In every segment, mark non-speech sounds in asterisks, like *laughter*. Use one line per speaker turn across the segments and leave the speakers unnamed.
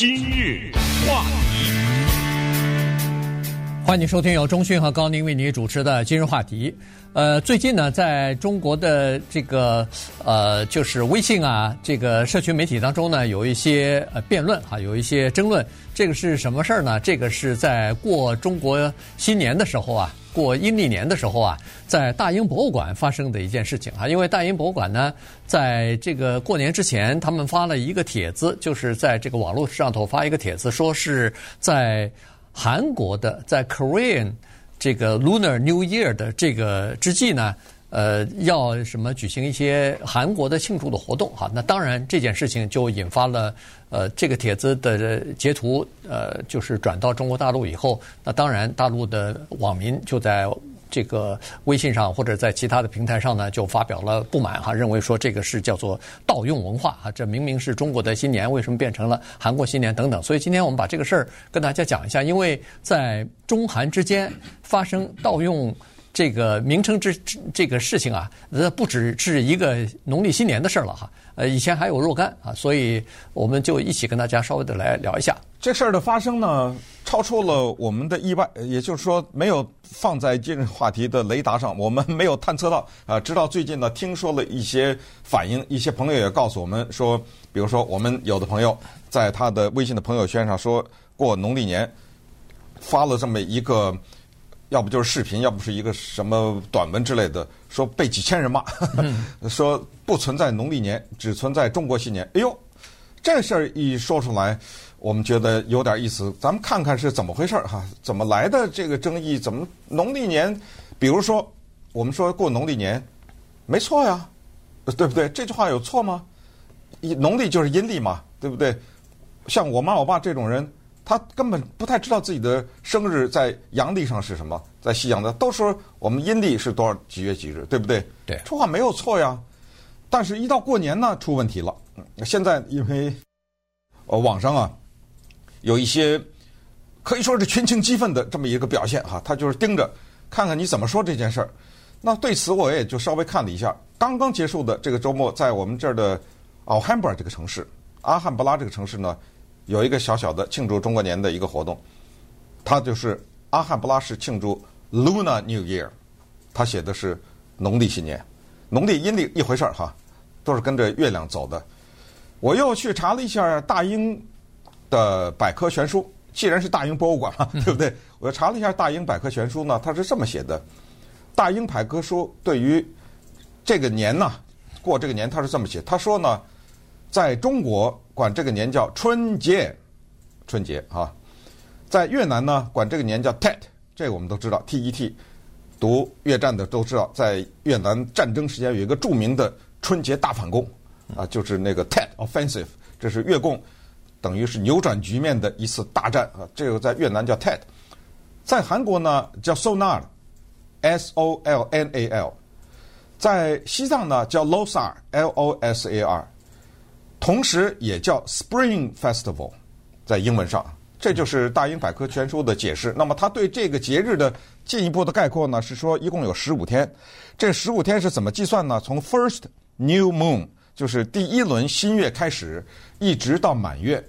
今日话题，
欢迎收听由中讯和高宁为你主持的今日话题。呃，最近呢，在中国的这个呃，就是微信啊，这个社群媒体当中呢，有一些呃辩论哈，有一些争论。这个是什么事儿呢？这个是在过中国新年的时候啊，过阴历年的时候啊，在大英博物馆发生的一件事情啊。因为大英博物馆呢，在这个过年之前，他们发了一个帖子，就是在这个网络上头发一个帖子，说是在韩国的，在 Korean。这个 Lunar New Year 的这个之际呢，呃，要什么举行一些韩国的庆祝的活动哈？那当然这件事情就引发了呃这个帖子的截图呃就是转到中国大陆以后，那当然大陆的网民就在。这个微信上或者在其他的平台上呢，就发表了不满哈，认为说这个是叫做盗用文化啊，这明明是中国的新年，为什么变成了韩国新年等等？所以今天我们把这个事儿跟大家讲一下，因为在中韩之间发生盗用这个名称之这个事情啊，那不只是一个农历新年的事儿了哈，呃，以前还有若干啊，所以我们就一起跟大家稍微的来聊一下
这事儿的发生呢。超出了我们的意外，也就是说，没有放在今日话题的雷达上，我们没有探测到。啊，直到最近呢，听说了一些反应，一些朋友也告诉我们说，比如说，我们有的朋友在他的微信的朋友圈上说过农历年，发了这么一个，要不就是视频，要不是一个什么短文之类的，说被几千人骂，*laughs* 说不存在农历年，只存在中国新年。哎呦，这事儿一说出来。我们觉得有点意思，咱们看看是怎么回事儿哈？怎么来的这个争议？怎么农历年？比如说，我们说过农历年，没错呀，对不对？这句话有错吗？农历就是阴历嘛，对不对？像我妈我爸这种人，他根本不太知道自己的生日在阳历上是什么，在西洋的都说我们阴历是多少几月几日，对不对？
对，
这话没有错呀。但是，一到过年呢，出问题了。现在因为呃网上啊。有一些可以说是群情激愤的这么一个表现哈，他就是盯着看看你怎么说这件事儿。那对此我也就稍微看了一下，刚刚结束的这个周末，在我们这儿的奥汉布尔这个城市，阿汉布拉这个城市呢，有一个小小的庆祝中国年的一个活动，它就是阿汉布拉是庆祝 Luna New Year，他写的是农历新年，农历阴历一回事儿哈，都是跟着月亮走的。我又去查了一下大英。的百科全书，既然是大英博物馆嘛，对不对？我查了一下大英百科全书呢，它是这么写的：大英百科书对于这个年呢，过这个年，它是这么写。他说呢，在中国管这个年叫春节，春节啊；在越南呢，管这个年叫 Tet，这个我们都知道，T E T，读越战的都知道，在越南战争时间有一个著名的春节大反攻啊，就是那个 Tet Offensive，这是越共。等于是扭转局面的一次大战啊！这个在越南叫 Tet，在韩国呢叫 Sonar，S-O-L-N-A-L，在西藏呢叫 Losar，L O S A R，同时也叫 Spring Festival，在英文上，这就是大英百科全书的解释。那么他对这个节日的进一步的概括呢，是说一共有十五天，这十五天是怎么计算呢？从 First New Moon。就是第一轮新月开始，一直到满月，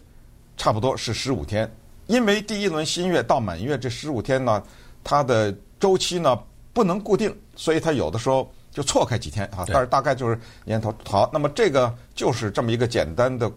差不多是十五天。因为第一轮新月到满月这十五天呢，它的周期呢不能固定，所以它有的时候就错开几天啊。但是大概就是年头好。那么这个就是这么一个简单的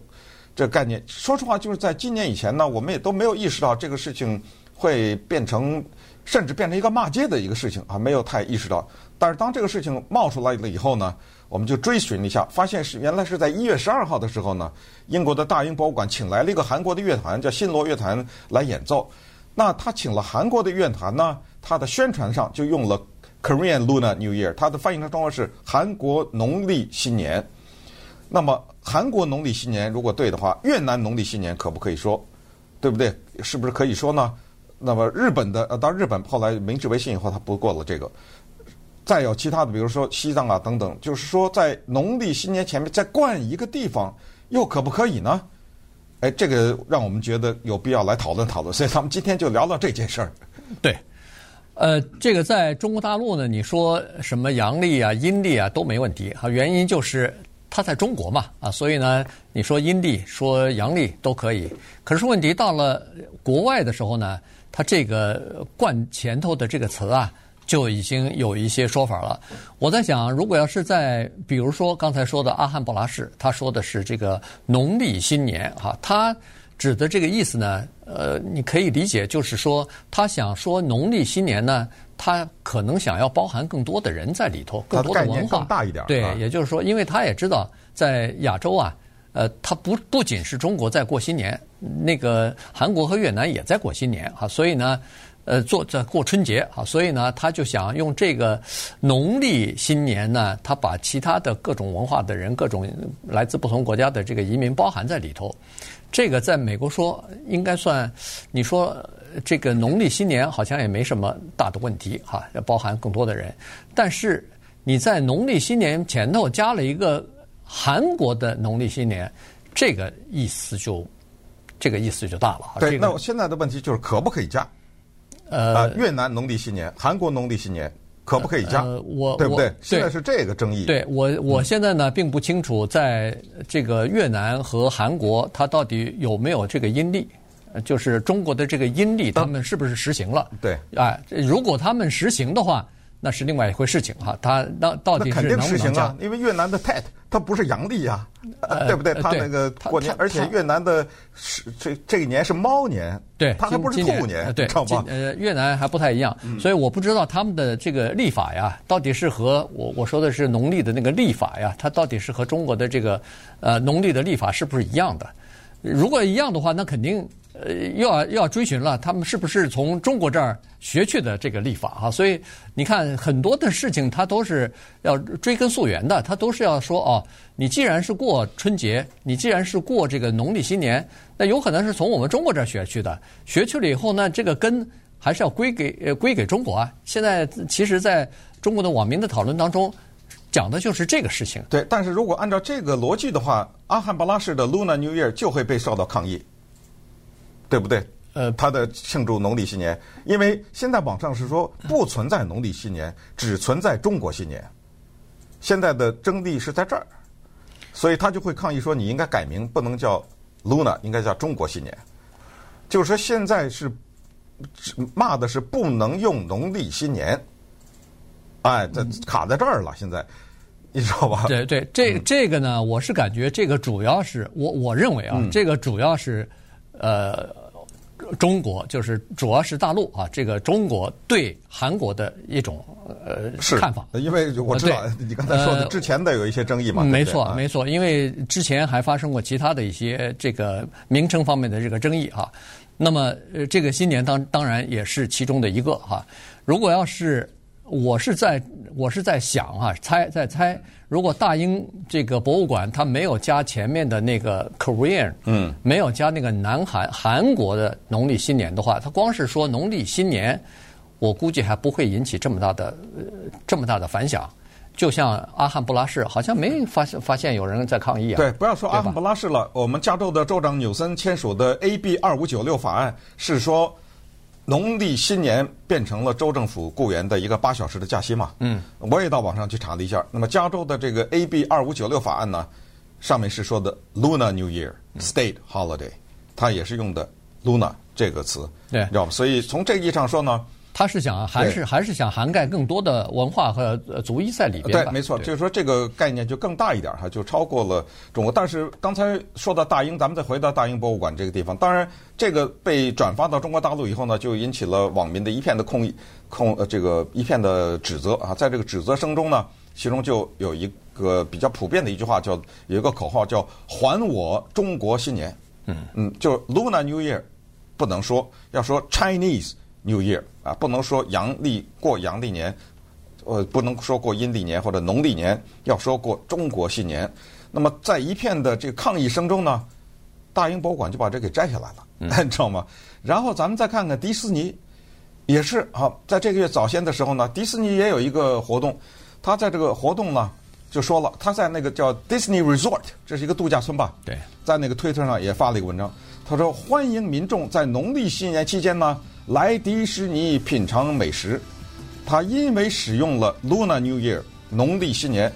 这概念。说实话，就是在今年以前呢，我们也都没有意识到这个事情会变成，甚至变成一个骂街的一个事情啊，没有太意识到。但是当这个事情冒出来了以后呢，我们就追寻了一下，发现是原来是在一月十二号的时候呢，英国的大英博物馆请来了一个韩国的乐团，叫新罗乐团来演奏。那他请了韩国的乐团呢，他的宣传上就用了 Korean Lunar New Year，他的翻译成中文是韩国农历新年。那么韩国农历新年如果对的话，越南农历新年可不可以说？对不对？是不是可以说呢？那么日本的呃，到日本后来明治维新以后，他不过了这个。再有其他的，比如说西藏啊等等，就是说在农历新年前面再冠一个地方，又可不可以呢？哎，这个让我们觉得有必要来讨论讨论，所以咱们今天就聊聊这件事儿。
对，呃，这个在中国大陆呢，你说什么阳历啊、阴历啊都没问题哈，原因就是它在中国嘛啊，所以呢，你说阴历说阳历都可以。可是问题到了国外的时候呢，它这个冠前头的这个词啊，就已经有一些说法了。我在想，如果要是在比如说刚才说的阿汉布拉市，他说的是这个农历新年哈，他指的这个意思呢，呃，你可以理解就是说，他想说农历新年呢。他可能想要包含更多的人在里头，更多的文化，
更大一点。
对，也就是说，因为他也知道，在亚洲啊，呃，他不不仅是中国在过新年，那个韩国和越南也在过新年哈，所以呢，呃，做在过春节啊，所以呢，他就想用这个农历新年呢，他把其他的各种文化的人、各种来自不同国家的这个移民包含在里头。这个在美国说应该算，你说。这个农历新年好像也没什么大的问题哈，要包含更多的人。但是你在农历新年前头加了一个韩国的农历新年，这个意思就这个意思就大了。对，
那我现在的问题就是可不可以加？呃，呃越南农历新年、韩国农历新年可不可以加？
呃、我
对不对？
对
现在是这个争议。
对我，我现在呢并不清楚，在这个越南和韩国，它到底有没有这个阴历。就是中国的这个阴历，他们是不是实行了？
对，
哎，如果他们实行的话，那是另外一回事情哈。他那到底是能不能
肯定实行啊？因为越南的 Tet 它不是阳历呀，对不对？他那个过年，而且越南的是这这一年是猫年，
对，
它还不是兔年，
对，呃，越南还不太一样，所以我不知道他们的这个历法呀，到底是和我我说的是农历的那个历法呀，它到底是和中国的这个呃农历的历法是不是一样的？如果一样的话，那肯定。呃，又要又要追寻了，他们是不是从中国这儿学去的这个立法哈？所以你看，很多的事情它都是要追根溯源的，它都是要说哦，你既然是过春节，你既然是过这个农历新年，那有可能是从我们中国这儿学去的，学去了以后呢，这个根还是要归给呃归给中国啊。现在其实在中国的网民的讨论当中，讲的就是这个事情。
对，但是如果按照这个逻辑的话，阿罕布拉市的 Luna New Year 就会被受到抗议。对不对？呃，他的庆祝农历新年，因为现在网上是说不存在农历新年，只存在中国新年。现在的争议是在这儿，所以他就会抗议说，你应该改名，不能叫 Luna，应该叫中国新年。就是说现在是骂的是不能用农历新年，哎，这卡在这儿了。现在你知道吧？
对对，这这个呢，我是感觉这个主要是我我认为啊，这个主要是呃。中国就是主要是大陆啊，这个中国对韩国的一种呃看法，
因为我知道你刚才说的之前的有一些争议嘛，
没错没错，因为之前还发生过其他的一些这个名称方面的这个争议哈。那么呃，这个新年当当然也是其中的一个哈。如果要是我是在我是在想啊，猜在猜。如果大英这个博物馆它没有加前面的那个 Korean，嗯，没有加那个南韩韩国的农历新年的话，它光是说农历新年，我估计还不会引起这么大的呃这么大的反响。就像阿汉布拉市，好像没发现发现有人在抗议啊。
对，不要说阿汉布拉市了，我们加州的州长纽森签署的 AB 二五九六法案是说。农历新年变成了州政府雇员的一个八小时的假期嘛？嗯，我也到网上去查了一下。那么加州的这个 AB 二五九六法案呢，上面是说的 Lunar New Year State Holiday，它也是用的 Luna 这个词，
对，
知道吗？所以从这个意义上说呢。
他是想还是还是想涵盖更多的文化和族裔在里边。
对，没错，就是说这个概念就更大一点哈，就超过了中国。但是刚才说到大英，咱们再回到大英博物馆这个地方，当然这个被转发到中国大陆以后呢，就引起了网民的一片的控控呃这个一片的指责啊。在这个指责声中呢，其中就有一个比较普遍的一句话，叫有一个口号叫“还我中国新年”。嗯嗯，就 Lunar New Year 不能说，要说 Chinese。New Year 啊，不能说阳历过阳历年，呃，不能说过阴历年或者农历年，要说过中国新年。那么在一片的这个抗议声中呢，大英博物馆就把这给摘下来了，你、嗯、*laughs* 知道吗？然后咱们再看看迪士尼，也是啊，在这个月早先的时候呢，迪士尼也有一个活动，他在这个活动呢就说了，他在那个叫 Disney Resort，这是一个度假村吧？
对，
在那个推特上也发了一个文章，他说欢迎民众在农历新年期间呢。来迪士尼品尝美食，他因为使用了 Luna New Year 农历新年，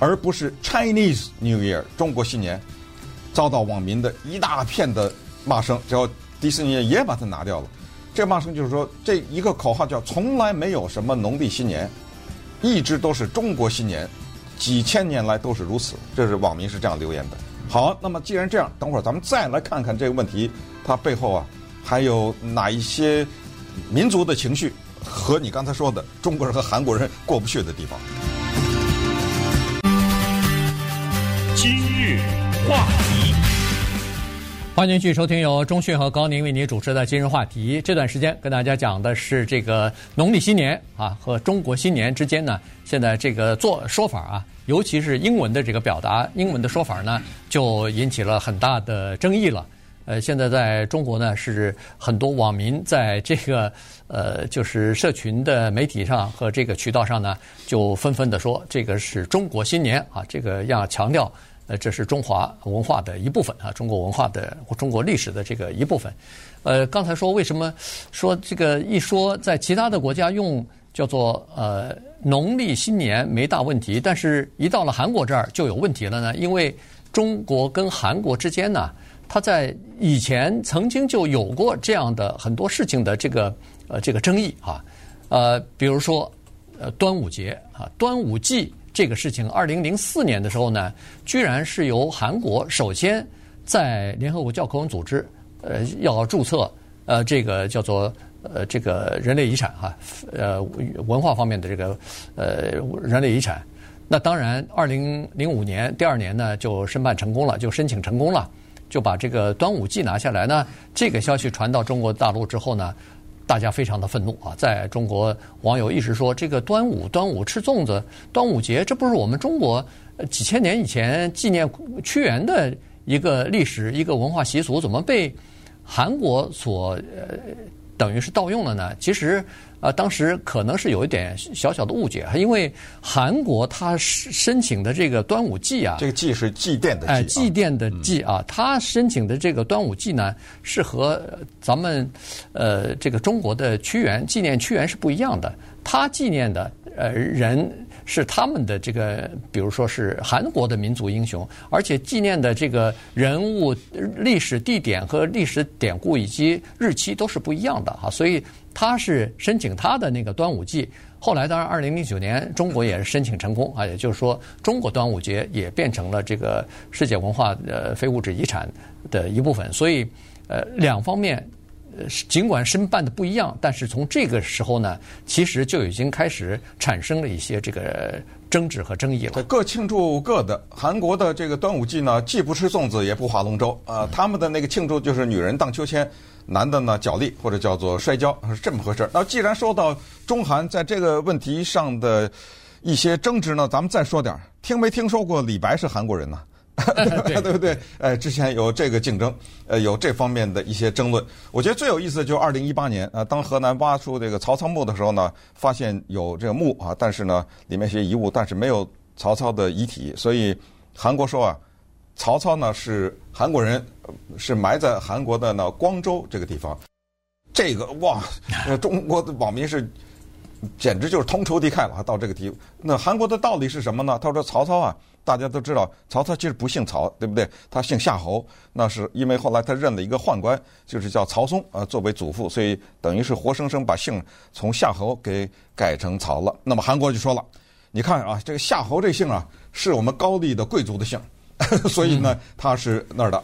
而不是 Chinese New Year 中国新年，遭到网民的一大片的骂声。之后迪士尼也把它拿掉了。这骂声就是说，这一个口号叫“从来没有什么农历新年，一直都是中国新年，几千年来都是如此”。这是网民是这样留言的。好，那么既然这样，等会儿咱们再来看看这个问题，它背后啊还有哪一些民族的情绪和你刚才说的中国人和韩国人过不去的地方。
今日话题，
欢迎继续收听由中讯和高宁为您主持的今日话题。这段时间跟大家讲的是这个农历新年啊和中国新年之间呢，现在这个做说法啊。尤其是英文的这个表达，英文的说法呢，就引起了很大的争议了。呃，现在在中国呢，是很多网民在这个呃，就是社群的媒体上和这个渠道上呢，就纷纷的说，这个是中国新年啊，这个要强调，呃，这是中华文化的一部分啊，中国文化的中国历史的这个一部分。呃，刚才说为什么说这个一说在其他的国家用叫做呃。农历新年没大问题，但是一到了韩国这儿就有问题了呢。因为中国跟韩国之间呢，他在以前曾经就有过这样的很多事情的这个呃这个争议啊，呃，比如说呃端午节啊，端午祭这个事情，二零零四年的时候呢，居然是由韩国首先在联合国教科文组织呃要注册呃这个叫做。呃，这个人类遗产哈，呃，文化方面的这个呃人类遗产，那当然，二零零五年第二年呢就申办成功了，就申请成功了，就把这个端午季拿下来呢。这个消息传到中国大陆之后呢，大家非常的愤怒啊，在中国网友一直说，这个端午端午吃粽子，端午节这不是我们中国几千年以前纪念屈原的一个历史一个文化习俗，怎么被韩国所呃？等于是盗用了呢？其实，呃，当时可能是有一点小小的误解，因为韩国他申请的这个端午祭啊，
这个祭是祭奠的祭，哎，
祭奠的祭啊，他申请的这个端午祭呢，是和咱们呃这个中国的屈原纪念屈原是不一样的，他纪念的呃人。是他们的这个，比如说是韩国的民族英雄，而且纪念的这个人物、历史地点和历史典故以及日期都是不一样的哈，所以他是申请他的那个端午祭。后来当然，二零零九年中国也是申请成功啊，也就是说中国端午节也变成了这个世界文化呃非物质遗产的一部分。所以呃两方面。尽管申办的不一样，但是从这个时候呢，其实就已经开始产生了一些这个争执和争议了。
各庆祝各的。韩国的这个端午祭呢，既不吃粽子，也不划龙舟啊、他们的那个庆祝就是女人荡秋千，男的呢角力或者叫做摔跤，是这么回事。那既然说到中韩在这个问题上的一些争执呢，咱们再说点儿。听没听说过李白是韩国人呢？*laughs* 对对不对？呃，之前有这个竞争，呃，有这方面的一些争论。我觉得最有意思的就是二零一八年，呃，当河南挖出这个曹操墓的时候呢，发现有这个墓啊，但是呢，里面一些遗物，但是没有曹操的遗体。所以韩国说啊，曹操呢是韩国人，是埋在韩国的呢光州这个地方。这个哇，*laughs* 中国的网民是简直就是同仇敌忾了。到这个地步，那韩国的道理是什么呢？他说曹操啊。大家都知道，曹操其实不姓曹，对不对？他姓夏侯，那是因为后来他认了一个宦官，就是叫曹嵩啊，作为祖父，所以等于是活生生把姓从夏侯给改成曹了。那么韩国就说了，你看啊，这个夏侯这姓啊，是我们高丽的贵族的姓，*laughs* 所以呢，他是那儿的。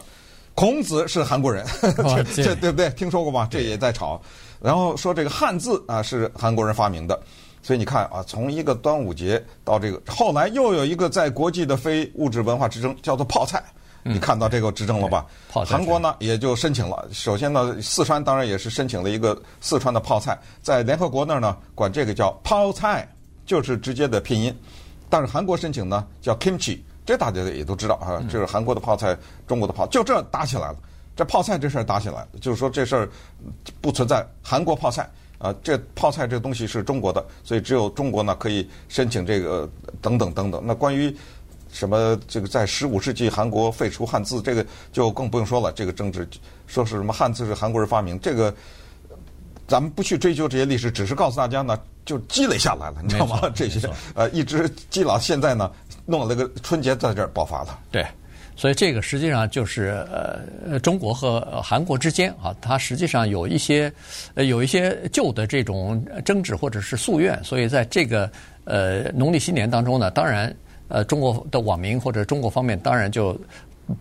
孔子是韩国人，这 *laughs* 这对不对？听说过吧？这也在吵。然后说这个汉字啊，是韩国人发明的。所以你看啊，从一个端午节到这个，后来又有一个在国际的非物质文化之争，叫做泡菜。你看到这个之争了吧？韩国呢也就申请了。首先呢，四川当然也是申请了一个四川的泡菜，在联合国那儿呢管这个叫泡菜，就是直接的拼音。但是韩国申请呢叫 kimchi，这大家也都知道啊，这是韩国的泡菜，中国的泡，就这打起来了。这泡菜这事儿打起来了，就是说这事儿不存在韩国泡菜。啊，这泡菜这个东西是中国的，所以只有中国呢可以申请这个等等等等。那关于什么这个在十五世纪韩国废除汉字，这个就更不用说了。这个政治说是什么汉字是韩国人发明，这个咱们不去追究这些历史，只是告诉大家呢，就积累下来了，你知道吗？*laughs* 这些呃，一直积到，现在呢，弄了个春节在这儿爆发了。
对，所以这个实际上就是呃，中国和韩国之间啊，它实际上有一些呃有一些旧的这种争执或者是夙愿，所以在这个呃农历新年当中呢，当然呃中国的网民或者中国方面当然就。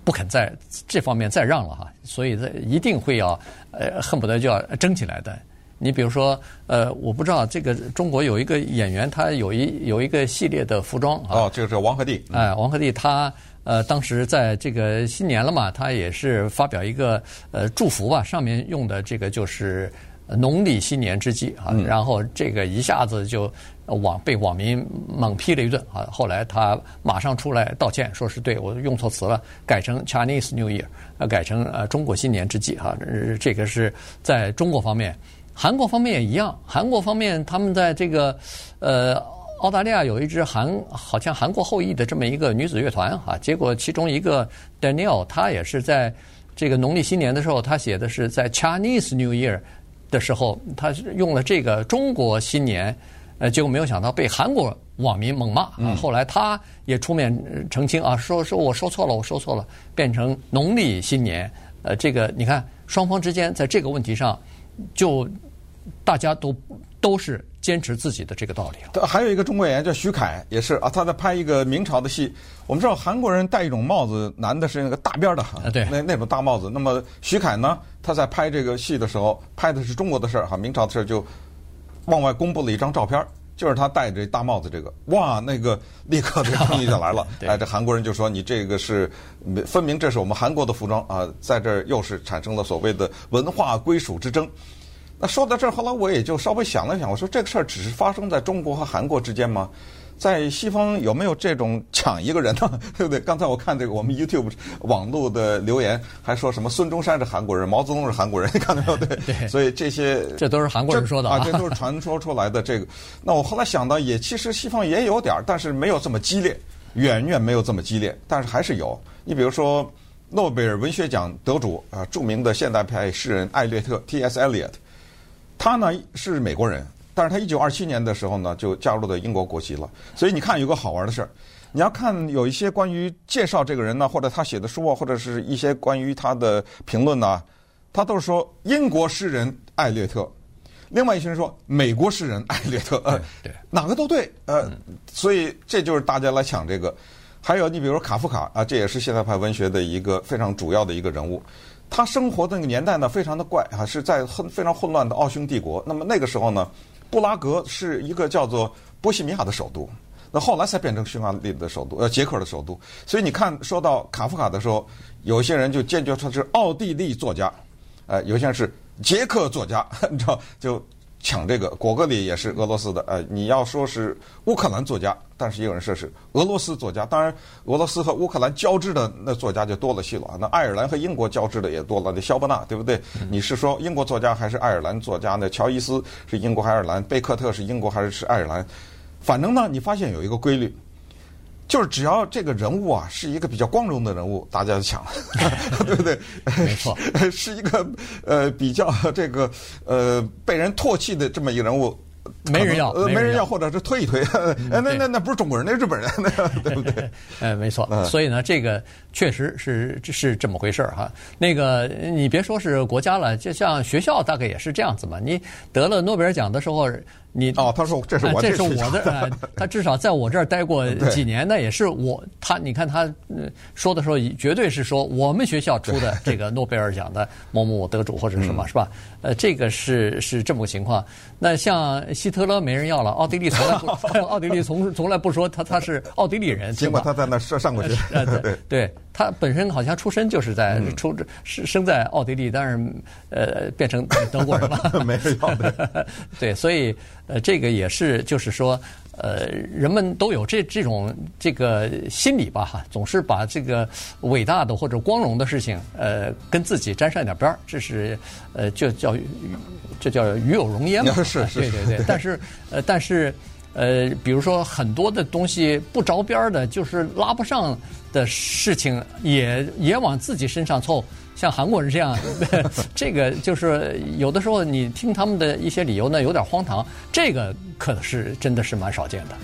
不肯在这方面再让了哈，所以在一定会要呃恨不得就要争起来的。你比如说呃，我不知道这个中国有一个演员，他有一有一个系列的服装啊
哦，这个是王鹤棣。
哎，王鹤棣他呃当时在这个新年了嘛，他也是发表一个呃祝福吧，上面用的这个就是农历新年之际啊，然后这个一下子就。网被网民猛批了一顿啊！后来他马上出来道歉，说是对我用错词了，改成 Chinese New Year，呃，改成呃中国新年之际哈。这个是在中国方面，韩国方面也一样。韩国方面，他们在这个呃澳大利亚有一支韩好像韩国后裔的这么一个女子乐团哈，结果其中一个 Danielle，她也是在这个农历新年的时候，她写的是在 Chinese New Year 的时候，她用了这个中国新年。呃，结果没有想到被韩国网民猛骂啊！后来他也出面澄清啊，说说我说错了，我说错了，变成农历新年。呃，这个你看双方之间在这个问题上，就大家都都是坚持自己的这个道理。
还有一个中国演员叫徐凯，也是啊，他在拍一个明朝的戏。我们知道韩国人戴一种帽子，男的是那个大边的，
啊，对，
那那种大帽子。那么徐凯呢，他在拍这个戏的时候，拍的是中国的事儿哈，明朝的事儿就。往外公布了一张照片，就是他戴着大帽子，这个哇，那个立刻就争议就来了。*laughs* 哎，这韩国人就说：“你这个是分明这是我们韩国的服装啊，在这儿又是产生了所谓的文化归属之争。”那说到这儿，后来我也就稍微想了想，我说这个事儿只是发生在中国和韩国之间吗？在西方有没有这种抢一个人呢？*laughs* 对不对？刚才我看这个我们 YouTube 网络的留言，还说什么孙中山是韩国人，毛泽东是韩国人，你看到没有？对，*laughs*
对，
所以这些
这都是韩国人说的啊，
这都是传说出来的。这个，那我后来想到，也其实西方也有点儿，但是没有这么激烈，远远没有这么激烈，但是还是有。你比如说，诺贝尔文学奖得主啊，著名的现代派诗人艾略特 （T.S. Eliot），他呢是美国人。但是他一九二七年的时候呢，就加入了英国国籍了。所以你看，有个好玩的事儿，你要看有一些关于介绍这个人呢，或者他写的书啊，或者是一些关于他的评论呢，他都是说英国诗人艾略特，另外一些人说美国诗人艾略特，*laughs* 哪个都对，呃，所以这就是大家来抢这个。还有你比如说卡夫卡啊，这也是现代派文学的一个非常主要的一个人物。他生活的那个年代呢，非常的怪啊，是在很非常混乱的奥匈帝国。那么那个时候呢，布拉格是一个叫做波西米亚的首都，那后来才变成匈牙利的首都，呃，捷克的首都。所以你看，说到卡夫卡的时候，有些人就坚决说是奥地利作家，呃，有些人是捷克作家，*laughs* 你知道就。抢这个，果戈里也是俄罗斯的。呃，你要说是乌克兰作家，但是也有人说是俄罗斯作家。当然，俄罗斯和乌克兰交织的那作家就多了去了。那爱尔兰和英国交织的也多了。那萧伯纳，对不对？你是说英国作家还是爱尔兰作家呢？乔伊斯是英国还是爱尔兰？贝克特是英国还是是爱尔兰？反正呢，你发现有一个规律。就是只要这个人物啊是一个比较光荣的人物，大家就抢，*laughs* 对不对？
没错，*laughs*
是一个呃比较这个呃被人唾弃的这么一个人物，
没人要，
呃，没人要，或者是推一推，*laughs* 那那那不是中国人，那是日本人，对不对？
呃，没错。所以呢，这个确实是是这么回事儿哈。那个你别说是国家了，就像学校大概也是这样子嘛。你得了诺贝尔奖的时候。你
哦，他说这是我，
这是我的，呃，他至少在我这儿待过 *laughs* 几年，那也是我他，你看他说的时候，绝对是说我们学校出的这个诺贝尔奖的 *laughs* 某某得主或者什么，是吧？呃，这个是是这么个情况。那像希特勒没人要了，奥地利从来不，*laughs* 奥地利从从来不说他他是奥地利人，
尽管他在那上上过学，
对对。他本身好像出身就是在出生生在奥地利，但是呃变成 *laughs* 德国人了，
没有要的。*laughs*
对，所以呃这个也是就是说呃人们都有这这种这个心理吧哈，总是把这个伟大的或者光荣的事情呃跟自己沾上一点边儿，这是呃就叫这叫与有荣焉嘛。
是 *laughs* 是，
对对对。但是呃但是。呃，比如说很多的东西不着边的，就是拉不上的事情也，也往自己身上凑。像韩国人这样，*laughs* 这个就是有的时候你听他们的一些理由呢，有点荒唐。这个可是真的是蛮少见的。